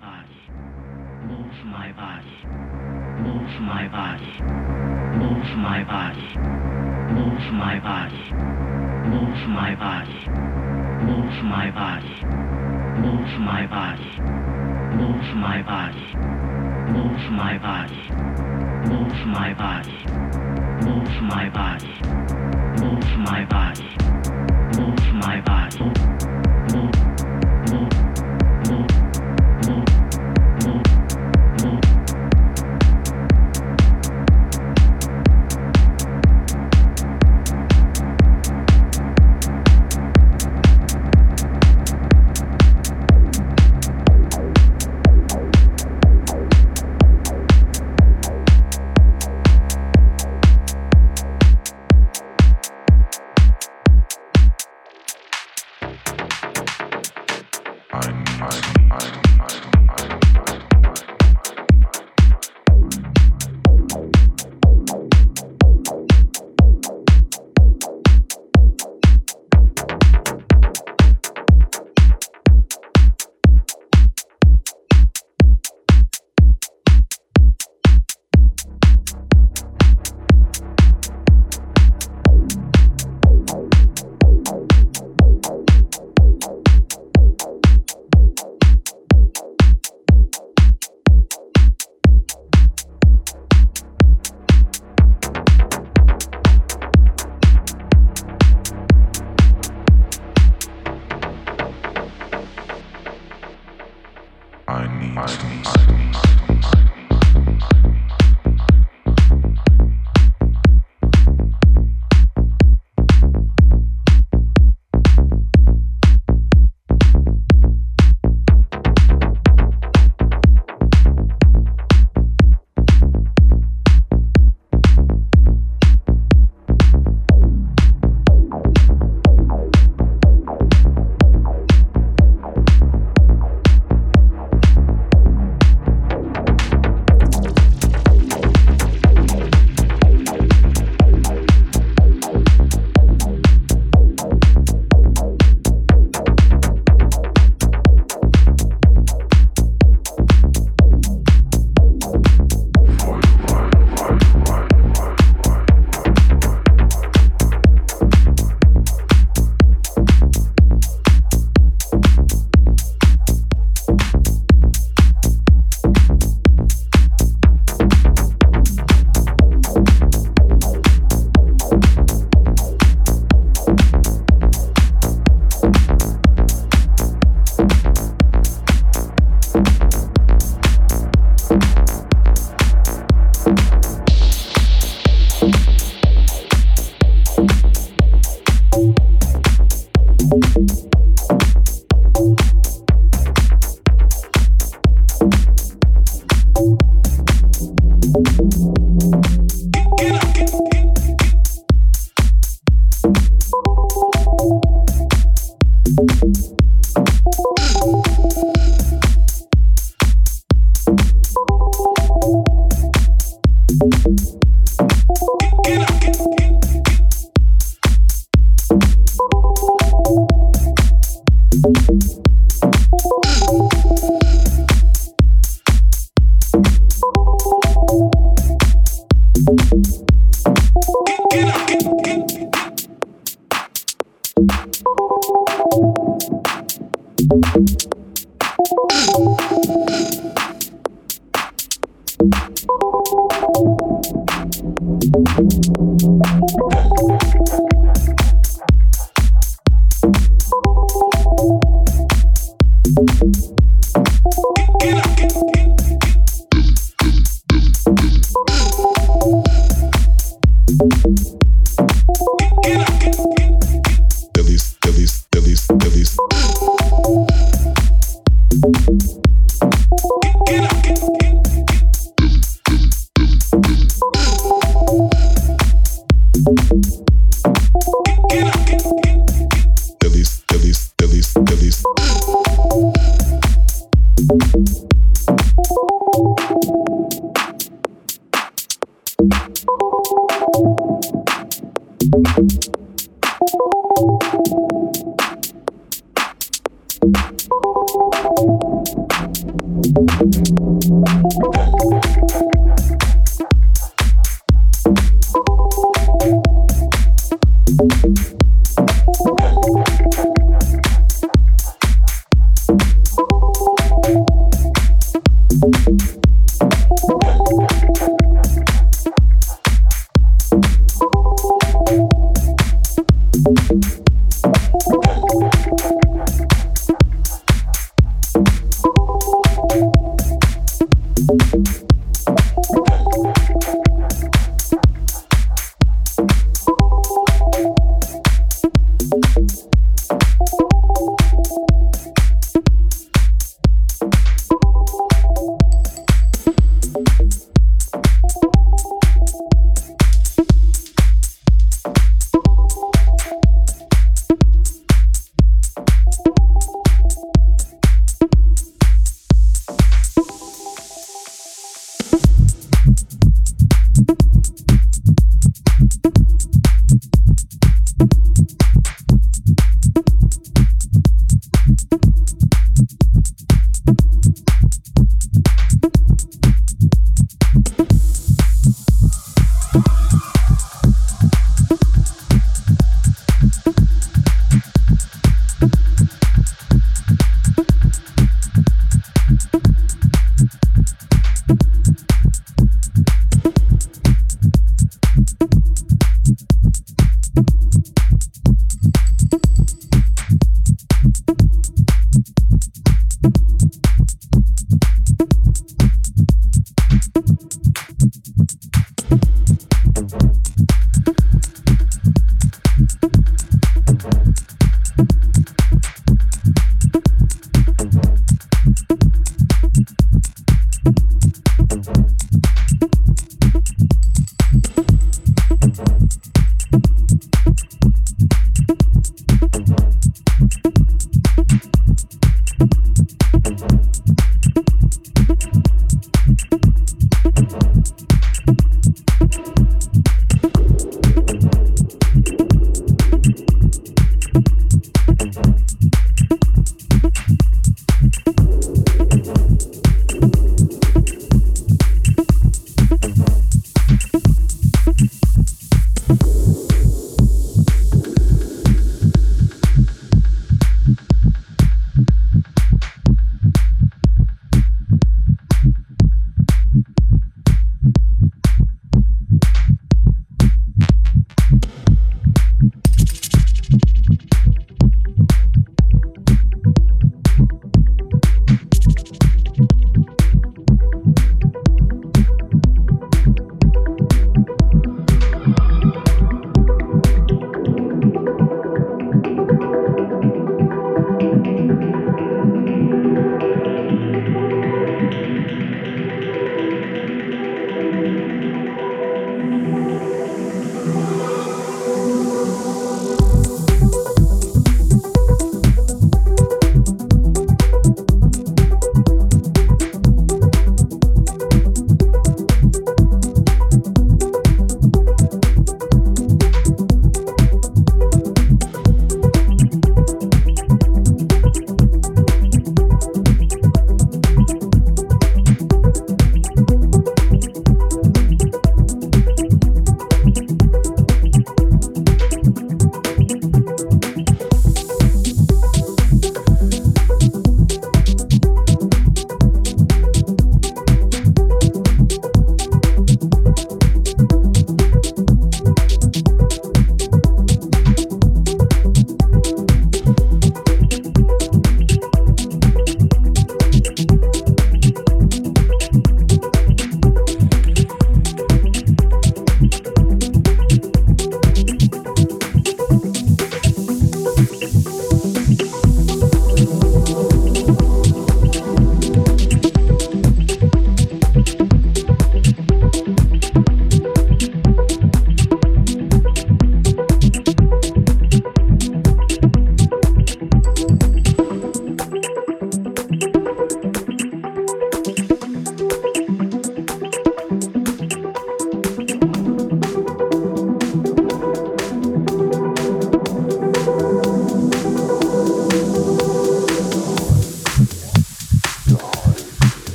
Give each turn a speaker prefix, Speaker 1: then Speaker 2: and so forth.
Speaker 1: body, move my body, move my body, move my body, move my body, move my body, move my body, move my body, move my body, move my body, move my body, move my body, move my body, move my body.
Speaker 2: I need. I need. I need.